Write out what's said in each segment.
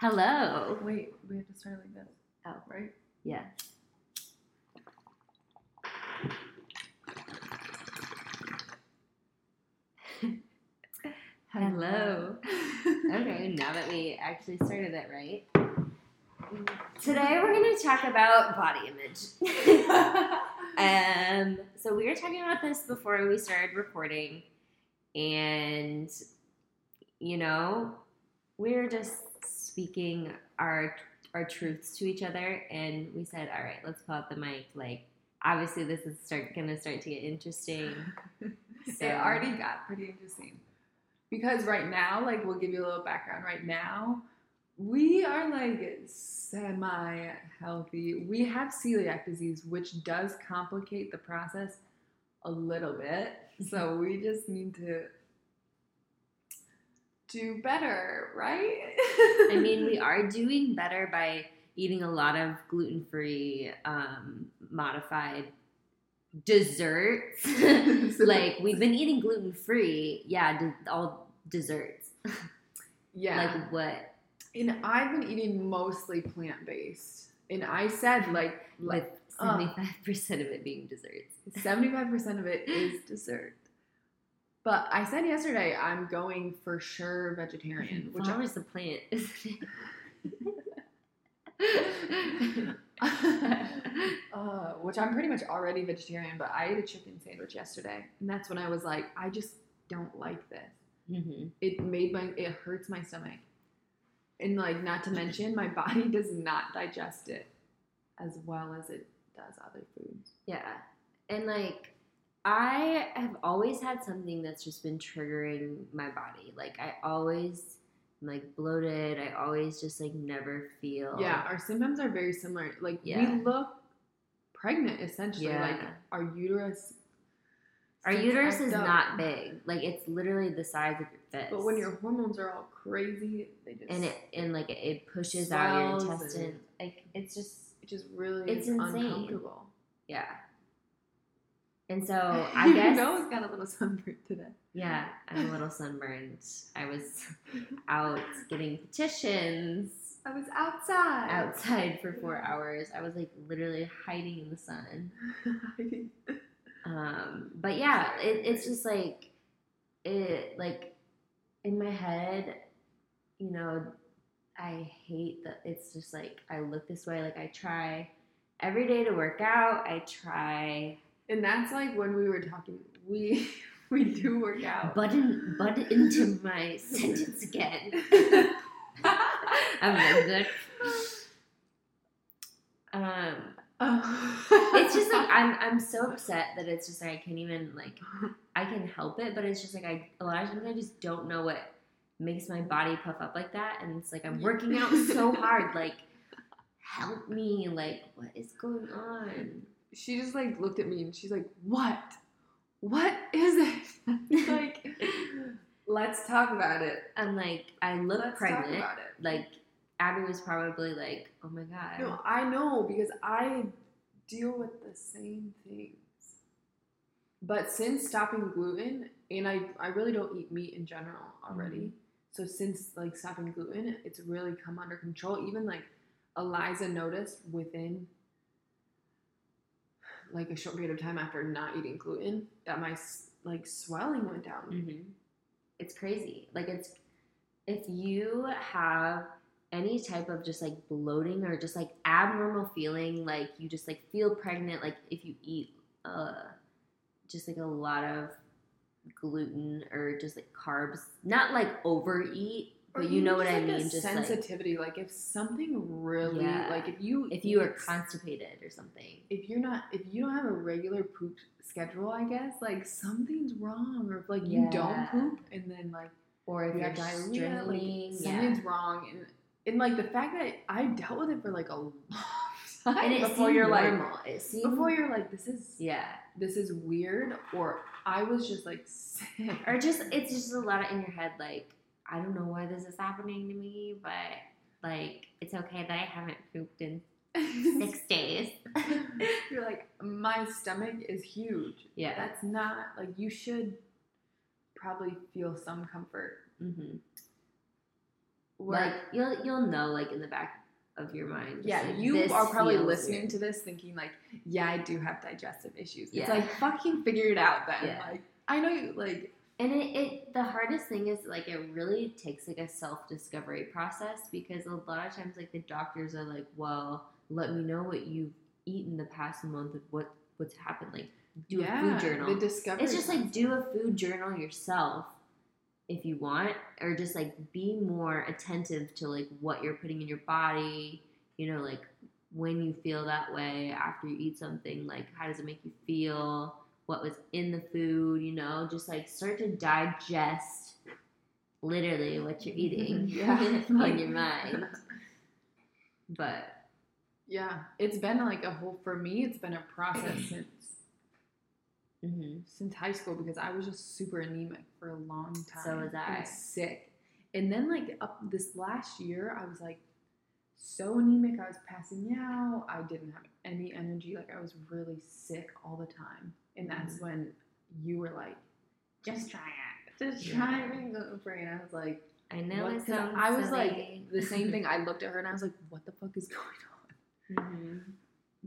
Hello. Wait, we have to start like this. Oh. right. Yeah. Hello. Okay, now that we actually started it right. Today we're going to talk about body image. um, so we were talking about this before we started recording, and you know, we were just speaking our our truths to each other, and we said, "All right, let's pull out the mic." Like, obviously, this is start to start to get interesting. So It already got pretty interesting. Because right now, like we'll give you a little background. Right now, we are like semi healthy. We have celiac disease, which does complicate the process a little bit. So we just need to do better, right? I mean, we are doing better by eating a lot of gluten free, um, modified desserts. like, we've been eating gluten free, yeah, de- all desserts. yeah. Like, what? and I've been eating mostly plant based. And I said like With like uh, 75% of it being desserts. Seventy five percent of it is dessert. But I said yesterday I'm going for sure vegetarian, which always the plant, isn't it? uh, which I'm pretty much already vegetarian. But I ate a chicken sandwich yesterday, and that's when I was like, I just don't like this. hmm It made my it hurts my stomach, and like not to mention my body does not digest it as well as it does other foods. Yeah. And like I have always had something that's just been triggering my body. Like I always am like bloated. I always just like never feel Yeah, our symptoms are very similar. Like Yeah. we look pregnant essentially. Yeah. Like our uterus. Our uterus is up. not big. Like it's literally the size of your fist. But when your hormones are all crazy, they just and it and like it pushes out your intestine. Like it's just it just really It's insane. uncomfortable. yeah. And so I you guess know it's got a little sunburn today. Yeah, I'm a little sunburned. I was out getting petitions I was outside. outside for four hours. I was like literally hiding in the sun. Um, but yeah, it, it's just like it like in my head, you know, I hate that it's just like I look this way. Like I try every day to work out. I try and that's like when we were talking. We we do work out. button button into my sentence again. I'm like good. Um, Oh. it's just like I'm I'm so upset that it's just like I can't even like I can help it, but it's just like I a lot of times I just don't know what makes my body puff up like that, and it's like I'm working out so hard, like help me, like what is going on? She just like looked at me and she's like, "What? What is it?" like, let's talk about it. I'm like I look Let's pregnant, about it. like Abby was probably like, oh my god, No, I know because I deal with the same things. But since stopping gluten, and I, I really don't eat meat in general already. Mhm. So since like stopping gluten, it's really come under control. Even like Eliza noticed within like a short period of time after not eating gluten that my like swelling went down. hmm It's crazy. Like it's if you have any type of just like bloating or just like abnormal feeling, like you just like feel pregnant, like if you eat uh just like a lot of gluten or just like carbs, not like overeat, but you know what I like, a mean. Just sensitivity. Like, if something really Yeah. like if you if you are constipated or something. if you're not if you don't have a regular poop schedule, I guess like something's wrong, or if like you don't poop and then like Or if you you're diarrhea, like something's yeah. wrong, and and like the fact that I dealt with it for like a long time before you're normal. it seemed, like before you're like this is yeah. this is weird, or I was just like sick, or just it's just a lot of in your head like i don't know why this is happening to me but like it's okay that i haven't pooped in six days You're like, my stomach is huge. yeah That's not like you should probably feel some comfort. hmm Where- Like you'll you'll know like in the back of your mind. yeah, like, you are probably listening weird. to this thinking like, yeah, I do have digestive issues. It's like fucking figure it out then. Yeah. Like I know you like And it, it the hardest thing is like it really takes like a self discovery process because a lot of times like the doctors are like, well, let me know what you've eaten the past month of what what's happened. Like do yeah, a food journal. The discovery. it's just like do a food journal yourself if you want, or just like be more attentive to like what you're putting in your body. You know, like when you feel that way after you eat something, like how does it make you feel? What was in the food? You know, just like start to digest literally what you're eating Yeah. on your mind. But Yeah, it's been like a whole for me. It's been a process since mhm. since high school because I was just super anemic for a long time. So was I. and sick, and then like up this last year, I was like so anemic. I was passing out. I didn't have any energy. Like I was really sick all the time, and that's Mhm. when you were like, "Just try it. Just Yeah. try it." Gluten free. And I was like, I know what? it sounds I was silly. like the same thing. I looked at her and I was like, "What the fuck is going on?" Mhm.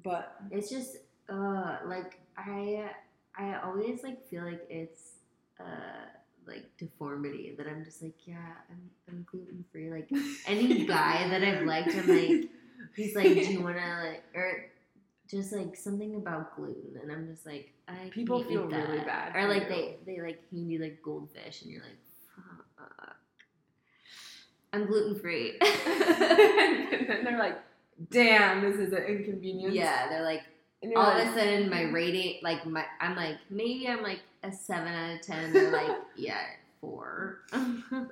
But It's just uh like I I always like feel like it's uh like deformity that I'm just like yeah I'm I'm gluten free like any guy that I've liked I'm like he's like do you wanna like or just like something about gluten and I'm just like I People feel really bad or like you. they they like hand you like goldfish and you're like fuck. I'm gluten free and then they're like, "Damn, this is an inconvenience." yeah they're like all like, of a sudden my mm-hmm. rating like my I'm like maybe I'm like a seven out of ten. They're like yeah four. the,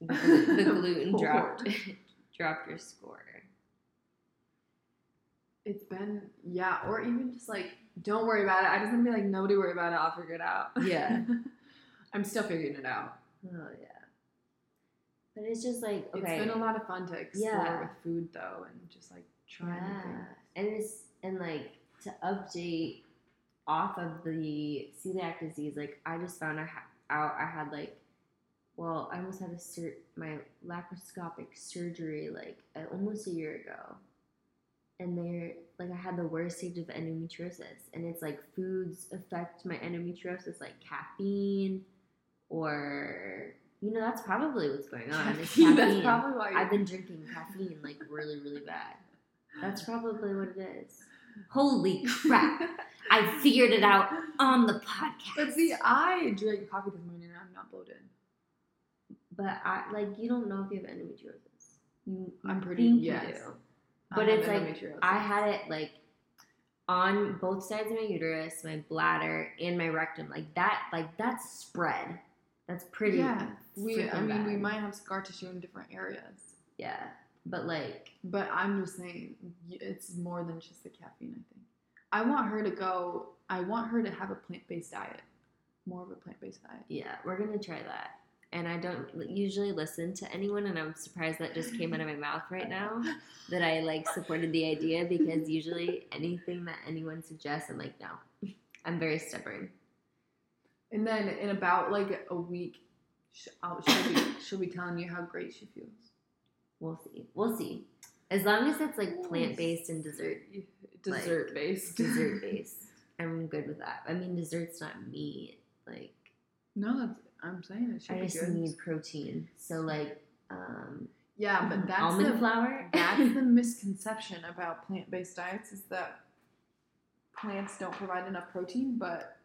the gluten dropped dropped your score. It's been yeah, or even just like, don't worry about it. I just want to be like, nobody worry about it. I'll figure it out. Yeah. I'm still figuring it out. Oh yeah. But it's just like okay. It's been a lot of fun to explore Yeah. with food though, and just like trying yeah. And it's and like to update off of the celiac disease. Like I just found out I had like well I almost had a sur- my laparoscopic surgery like almost a year ago, and they're like I had the worst stage of endometriosis, and it's like foods affect my endometriosis like caffeine or. You know that's probably what's going on. It's Caffeine. That's probably why I've been drinking caffeine like really, really bad. That's probably what it is. Holy crap! I figured it out on the podcast. But see, I drank coffee this morning and I'm not bloated. but I like you don't know if you have endometriosis. You, I'm pretty- think yes. you do. But it's like. I had it like on both sides of my uterus, my bladder, and my rectum. Like that, like that's spread. That's pretty. Yeah, we. I mean, we might have scar tissue in different areas. Yeah, but like But I'm just saying, it's more than just the caffeine. I think. I want her to go. I want her to have a plant-based diet, more of a plant-based diet. Yeah, we're gonna try that. And I don't usually listen to anyone, and I'm surprised that just came out of my mouth right now that I like supported the idea because usually anything that anyone suggests, I'm like, no, I'm very stubborn. And then in about like a week, she'll be she'll be telling you how great she feels. We'll see. We'll see. As long as it's like plant based and dessert Dessert based. dessert based, I'm good with that. I mean, dessert's not meat. Like No, that's, I'm saying it should I just good. need protein. So like um, yeah, but that's almond the, flour. that's the misconception about plant-based diets is that plants don't provide enough protein, but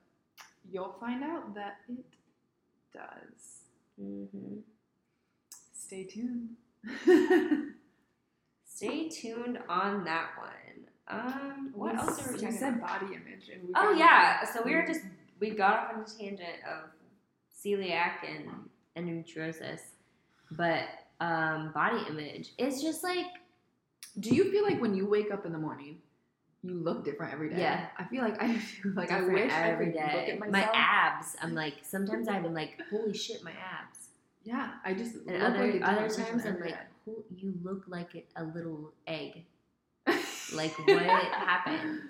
you'll find out that it does. hmm Stay tuned. Stay tuned on that one. Um, what else are we You talking said about? body image. Oh yeah, so we were just we got off on a tangent of celiac and endometriosis, but um, body image. It's just like Do you feel like when you wake up in the morning, you look different every day? Yeah. I feel like I feel like I different wish I every could day. look at myself. My abs. I'm like sometimes I'm like holy shit, my abs. Yeah, I just And look other like other times I'm like. You look like a, a little egg. Like what happened?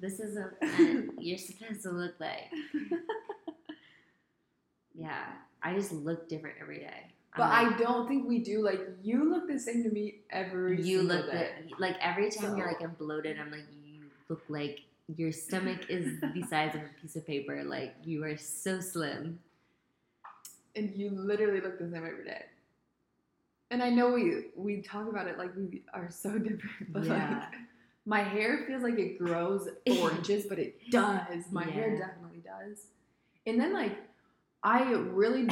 This isn't what you're supposed to look like. Yeah, I just look different every day. But I don't think we do. Like you look the same to me every you single look the, like every time you're like I'm bloated, I'm like you look like your stomach is the size of a piece of paper. Like you are so slim. and you literally look the same every day. And I know we we talk about it like we are so different, but Yeah. like my hair feels like it grows four inches, but it does. My hair definitely does. And then like I really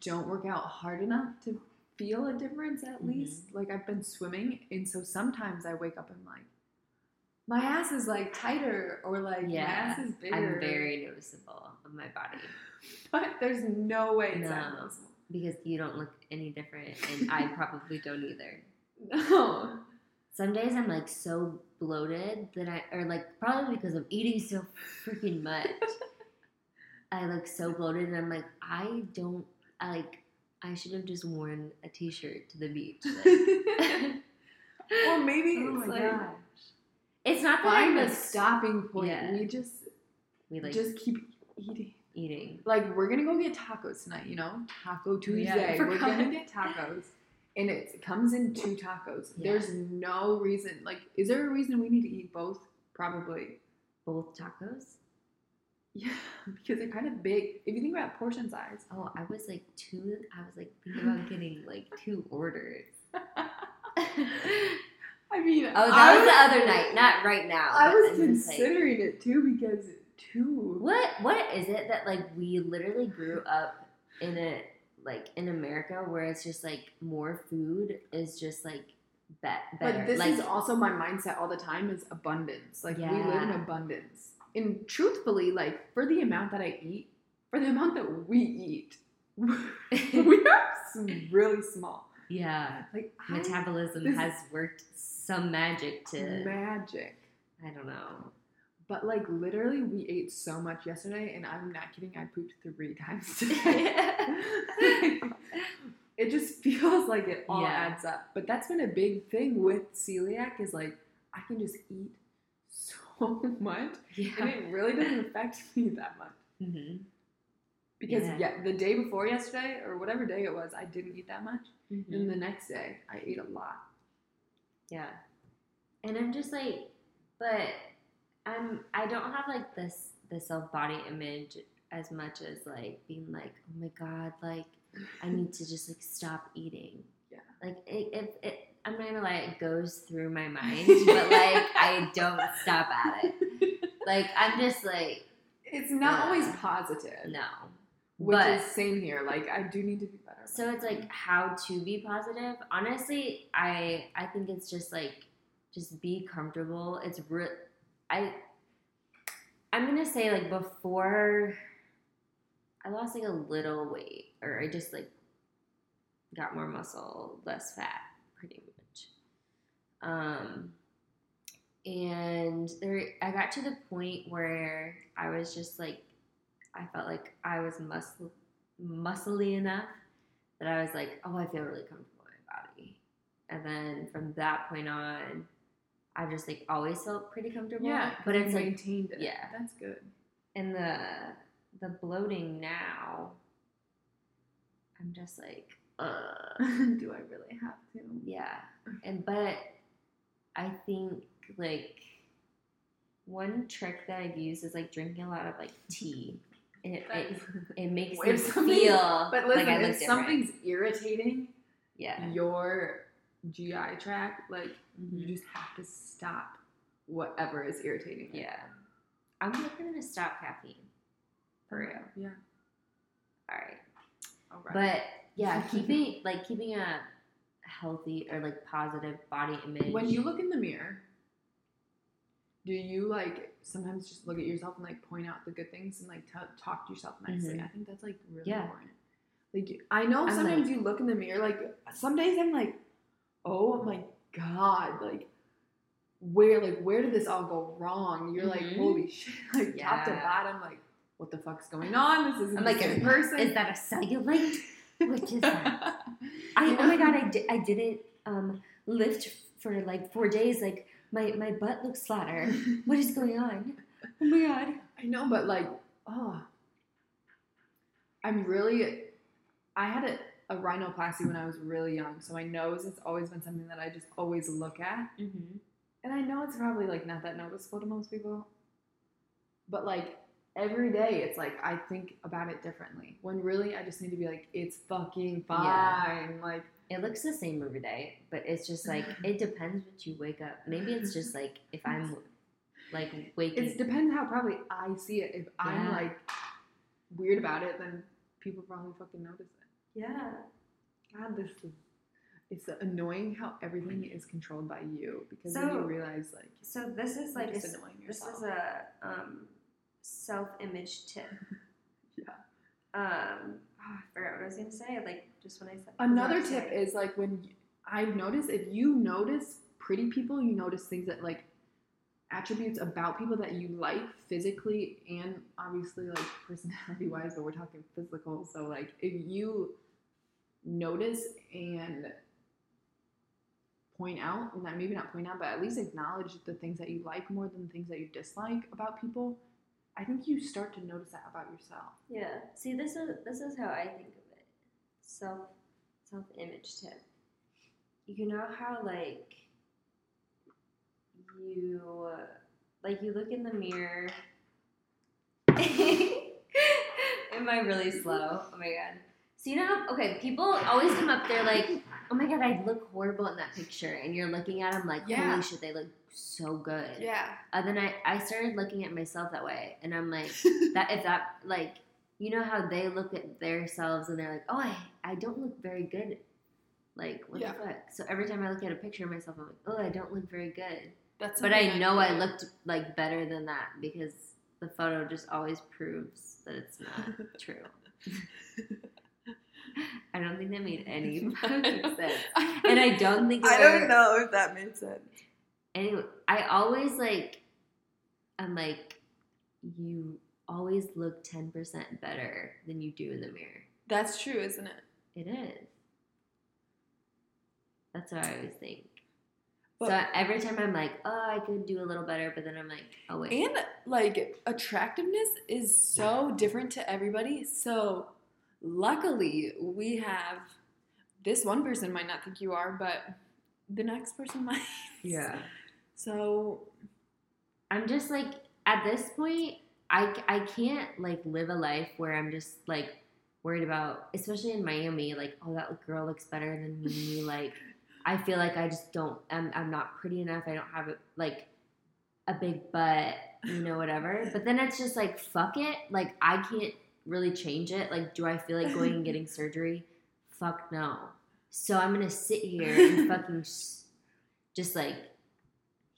don't work out hard enough to feel a difference at Mhm. least. Like I've been swimming, and so sometimes I wake up and like my ass is like tighter or like Yeah. my ass is bigger. I'm very noticeable on my body but there's no way it's No. because you don't look any different, and I probably don't either. No. Some days I'm like so bloated that I, or like probably because I'm eating so freaking much. I look so bloated, and I'm like, I don't I, like. I should have just worn a t-shirt to the beach. Like, well, maybe oh it's my like gosh. It's not that find I'm a stopping point. Yeah. We just we like just keep eating. eating. Like we're gonna go get tacos tonight. You know, Taco Tuesday. Yeah, we're gonna get tacos, and it comes in two tacos. Yeah. There's no reason. Like, is there a reason we need to eat both? Probably. Both tacos. Yeah, because they're kind of big. If you think about portion size. Oh, I was like two. I was like thinking about getting like two orders. I mean, Oh, I that was was- the other night, not right now. I was I'm just like- considering it too because two. what what is it that like we literally grew up in a like in America where it's just like more food is just like bet better. But this like is also my mindset all the time is abundance. Like we live in abundance. And truthfully, like for the amount that I eat, for the amount that we eat, we are really small. yeah, Like metabolism has worked some magic to magic. I don't know. But like literally, we ate so much yesterday, and I'm not kidding. I pooped three times today. it just feels like it all Yeah. adds up. But that's been a big thing with celiac is like I can just eat so much, and it really doesn't affect me that much. hmm Because Yeah. yeah. the day before yesterday or whatever day it was, I didn't eat that much, Mm-hmm. and the next day I ate a lot. Yeah. And I'm just like, but I'm I don't have like this the self body image as much as like being like, oh my god, like I need to just like stop eating. Yeah. Like it, it, it I'm not gonna lie, it goes through my mind, but like I don't stop at it. Like I'm just like, It's not uh, always positive, no. which but- is same here. Like I do need to be better. So it's like how to be positive. Honestly, I I think it's just like just be comfortable. It's real. I I'm gonna say like before I lost like a little weight, or I just like got more muscle, less fat. Um, and there I got to the point where I was just like I felt like I was muscle muscly enough that I was like, oh, I feel really comfortable in my body. And then from that point on, I've just like always felt pretty comfortable. yeah, but it's like maintained it. yeah. that's good. And the the bloating now. I'm just like, uh, do I really have to? yeah. And but I think like one trick that I've used is like drinking a lot of like tea. And it, it, it makes me feel But like listen, I look if different. something's irritating yeah. your GI tract, like you Mhm. just have to stop whatever is irritating. it. Yeah. I'm definitely gonna stop caffeine. For real. Yeah. All right. All right. But yeah, keeping like keeping a healthy or like positive body image. when you look in the mirror, do you like sometimes just look at yourself and like point out the good things and like t- talk to yourself nicely? Mhm. I think that's like really Yeah. important. Like I know I'm sometimes like- you look in the mirror, like some days I'm like, oh my god, like where like where did this all go wrong? You're like Mhm. holy shit, like top to Yeah. bottom, like what the fuck's going on? This isn't I'm like, same person. is that a cellulite? What is that? I oh my god, I, di- I didn't um lift for like four days. Like my my butt looks flatter. What is going on? Oh my god. I know, but like, oh, I'm really. I had a a rhinoplasty when I was really young, so my nose has always been something that I just always look at. Mm-hmm. And I know it's probably like not that noticeable to most people, but like every day it's like I think about it differently. When really I just need to be like, it's fucking fine. Yeah. Like It looks the same every day, but it's just like it depends what you wake up. Maybe it's just like if I'm like waking. it depends how probably I see it. If I'm like weird about it, then people probably fucking notice it. yeah. God, this is it's annoying how everything is controlled by you because then So- you realize like So this is like annoying this is a um, self-image tip. yeah. Um, oh, I forgot what I was gonna say. Like just when I said Another what I was tip saying. is like when I've noticed if you notice pretty people, you notice things that like attributes about people that you like physically and obviously like personality wise, but we're talking physical. So like if you notice and point out, and that maybe not point out, but at least acknowledge the things that you like more than the things that you dislike about people, I think you start to notice that about yourself. Yeah. See, this is this is how I think of it. Self self image tip. You know how like you uh, like you look in the mirror. Am I really slow? Oh my god. So you know, how- okay, people always come up there like, oh my god, I look horrible in that picture, and you're looking at them like, Yeah. holy shit, they look so good. Yeah. Uh, then I, I started looking at myself that way, and I'm like, that if that like, you know how they look at themselves and they're like, oh, I, I don't look very good. Like what Yeah. the fuck? So every time I look at a picture of myself, I'm like, oh, I don't look very good. That's But I know I do. looked like better than that because the photo just always proves that it's not true. I don't think that made any fucking sense. And I don't think I don't know if that made sense. Anyway, I always like, I'm like, you always look 10% better than you do in the mirror. That's true, isn't it? It is. That's what I always think. But- so every time I'm like, oh, I could do a little better, but then I'm like, oh, wait. And like attractiveness is so different to everybody. So luckily we have this one person might not think you are, but the next person might. So I'm just like at this point, I I can't like live a life where I'm just like worried about, especially in Miami, like oh that girl looks better than me. like I feel like I just don't. I'm I'm not pretty enough. I don't have a, like a big butt, you know, whatever. But then it's just like fuck it. Like I can't really change it. Like do I feel like going and getting surgery? Fuck no. So I'm gonna sit here and fucking just like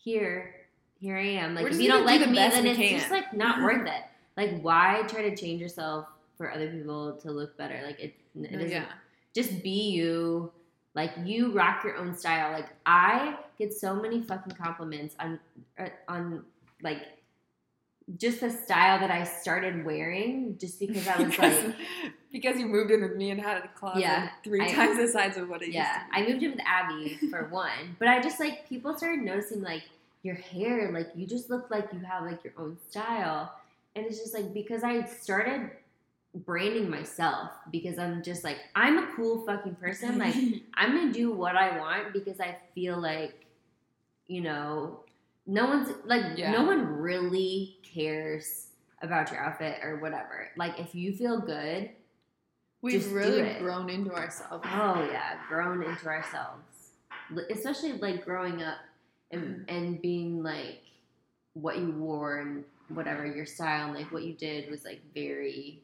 here, here I am. Like if you don't gonna do like me, then it's can. just like not worth it. Like why try to change yourself for other people to look better? Like it, it doesn't. yeah. Just be you. Like you rock your own style. Like I get so many fucking compliments on uh, on like just the style that I started wearing just because I was because, like because you moved in with me and had a closet Yeah, three I- times the size of what it Yeah, used to I moved in with Abby for one, but I just like people started noticing like your hair, like you just look like you have like your own style, and it's just like because I started branding myself because I'm just like I'm a cool fucking person. Like I'm gonna do what I want because I feel like, you know, no one's like Yeah. no one really cares about your outfit or whatever. Like if you feel good, we've really grown into ourselves. Oh yeah, grown into ourselves, especially like growing up and mm. and being like what you wore and whatever your style and like what you did was like very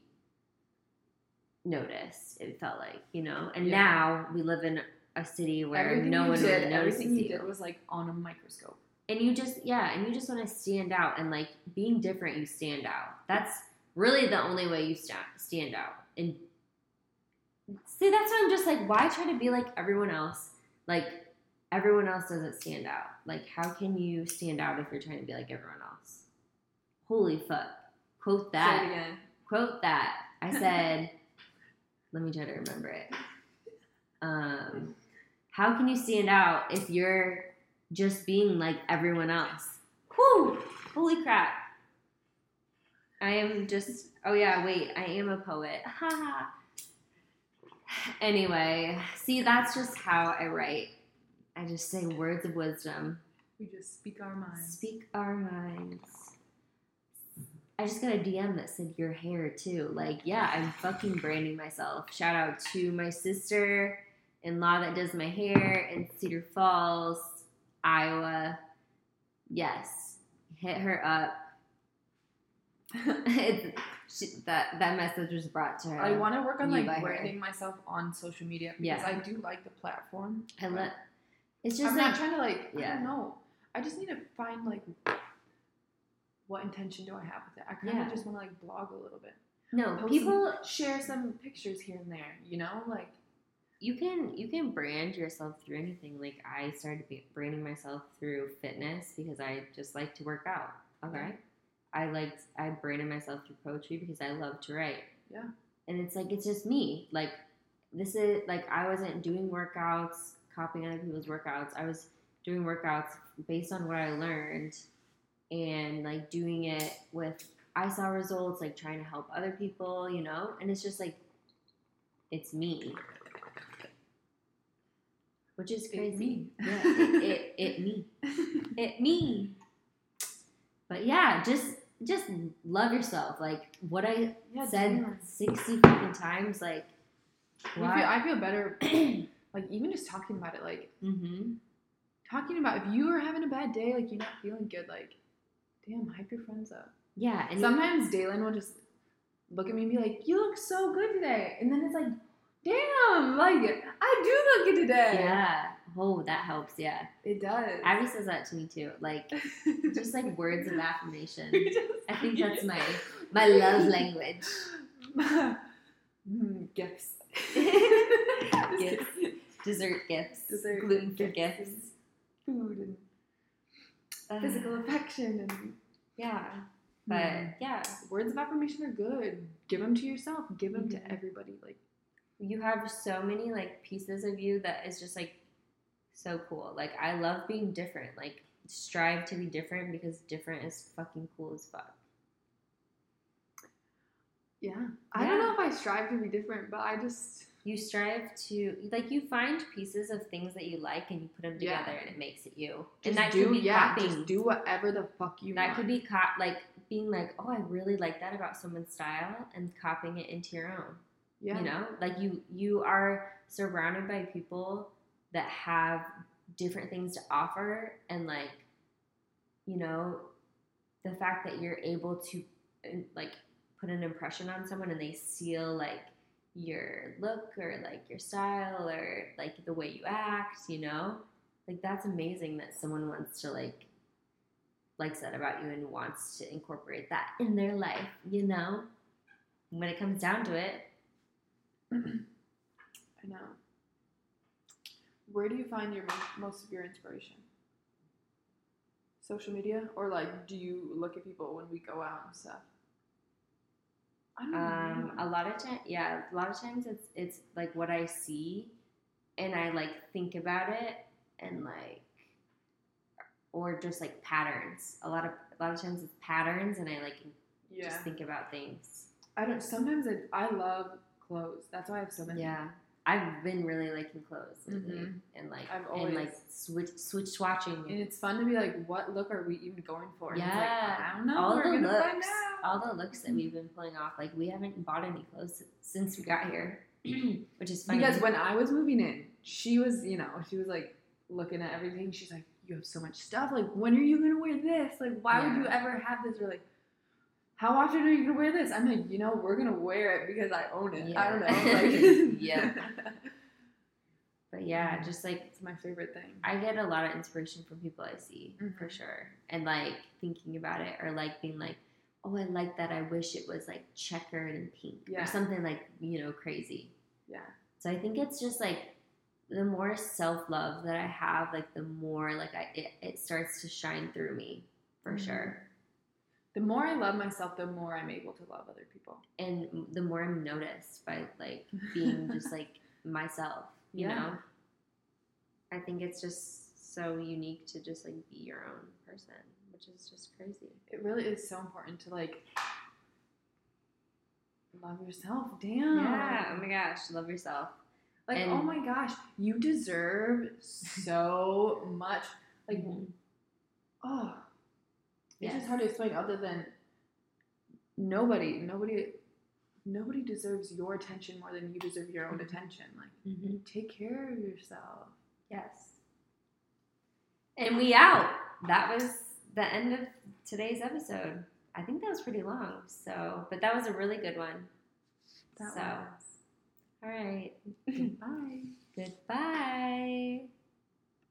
noticed. It felt like you know, and Yeah. now we live in a city where everything no one did, really notices everything you you, did was like on a microscope. and you just yeah, and you just want to stand out and like being different. You stand out. That's really the only way you stand stand out. And see, that's why I'm just like, why try to be like everyone else? Like everyone else doesn't stand out. Like how can you stand out if you're trying to be like everyone else? Holy fuck! Quote Say it that. again. Quote that. I said. let me try to remember it. Um, how can you stand out if you're just being like everyone else? Whew! Holy crap! I am just. Oh yeah, wait. I am a poet. Ha ha. Anyway, see, that's just how I write. I just say words of wisdom. We just speak our minds. Speak our minds. I just got a DM that said your hair too. Like, yeah, I'm fucking branding myself. Shout out to my sister in law that does my hair in Cedar Falls, Iowa. Yes, hit her up. it's, she, that that message was brought to her. I want to work on like her. branding myself on social media because Yeah. I do like the platform. I let. It's just I'm like not trying to like. I yeah. don't know. I just need to find like what intention do I have with it. I kind of Yeah. just want to like blog a little bit. no Post people. some, share some pictures here and there. You know, like you can you can brand yourself through anything. Like I started branding myself through fitness because I just like to work out. Okay, Okay. I liked I branded myself through poetry because I love to write. Yeah. and it's like it's just me. Like this is like I wasn't doing workouts, copying other people's workouts. I was doing workouts based on what I learned and like doing it with I saw results, like trying to help other people, you know, and it's just like it's me. Which is It crazy. me. Yeah, it, it, it me. It me. But yeah, just just love yourself. Like what I yeah, said sixty fucking times, like I feel, I feel better. like even just talking about it, like mm-hmm. talking about if you are having a bad day, like you're not feeling good, like damn, hype your friends up. Yeah, and Sometimes Dalen will just look at me and be like, "You look so good today," and then it's like, "Damn, like I do look good today." yeah. Oh, that helps. Yeah, it does. Abby says that to me too. Like just like words of affirmation. I think that's my my love language. Mm, gifts. Gifts. Dessert gifts, Dessert gluten free gifts gifts, Food and Uh, physical affection and Yeah, but Hmm. yeah, words of affirmation are good. Give them to yourself. Give them Mhm. to everybody. Like you have so many like pieces of you that is just like so cool. Like I love being different. Like strive to be different because different is fucking cool as fuck. yeah, I don't know if I strive to be different, but I just You strive to like you find pieces of things that you like and you put them Yeah. together and it makes it you. just and that do could be yeah, copying. just do whatever the fuck you that want. could be cop like being like, oh, I really like that about someone's style and copying it into your own. yeah. You know, like you you are surrounded by people that have different things to offer, and like, you know, the fact that you're able to uh, like put an impression on someone and they feel like your look or like your style or like the way you act, you know, like that's amazing that someone wants to like likes that about you and wants to incorporate that in their life, you know. When it comes down to it, I know. Where do you find your most of your inspiration? Social media, or like, do you look at people when we go out and stuff? Um, a lot of time, yeah, a lot of times it's it's like what I see, and I like think about it, and like, or just like patterns. A lot of a lot of times it's patterns, and I like yeah, just think about things. I don't. Sometimes I, I love clothes. That's why I have so many. Yeah, I've been really liking clothes lately, Mhm. and like I've and like always- switch switch swatching. And it's fun to be like, what look are we even going for? It's like, Yeah. I don't know. all We're the looks, all the looks that we've been pulling off. Like we haven't bought any clothes since we got here, which is funny. Because when I was moving in, she was, you know, she was like looking at everything. She's like, "You have so much stuff. Like, when are you gonna wear this? Like, why would you ever have this?" Or like, "How often are you gonna wear this?" I'm like, you know, we're gonna wear it because I own it. I don't know. Yeah. Like, Yeah. but yeah, just like it's my favorite thing. I get a lot of inspiration from people I see for Mhm. sure, and like thinking about it or like being like, oh, I like that. I wish it was like checkered and pink Yeah. or something like you know crazy. Yeah. So I think it's just like the more self love that I have, like the more like I it, it starts to shine through me for Mhm. sure, The more I love myself, the more I'm able to love other people. and the more I'm noticed by like being just like myself, you Yeah. know. I think it's just so unique to just like be your own person, which is just crazy. It really is so important to like love yourself. Damn. Yeah. Oh my gosh, love yourself. Like, And- oh my gosh, you deserve so much. Like, Mhm. oh, it's Yes. just hard to explain. Other than nobody, nobody, nobody deserves your attention more than you deserve your own attention. Like, Mhm. take care of yourself. Yes. And we out. That was the end of today's episode. I think that was pretty long. So, but that was a really good one. That So. was. All right. Goodbye. Goodbye.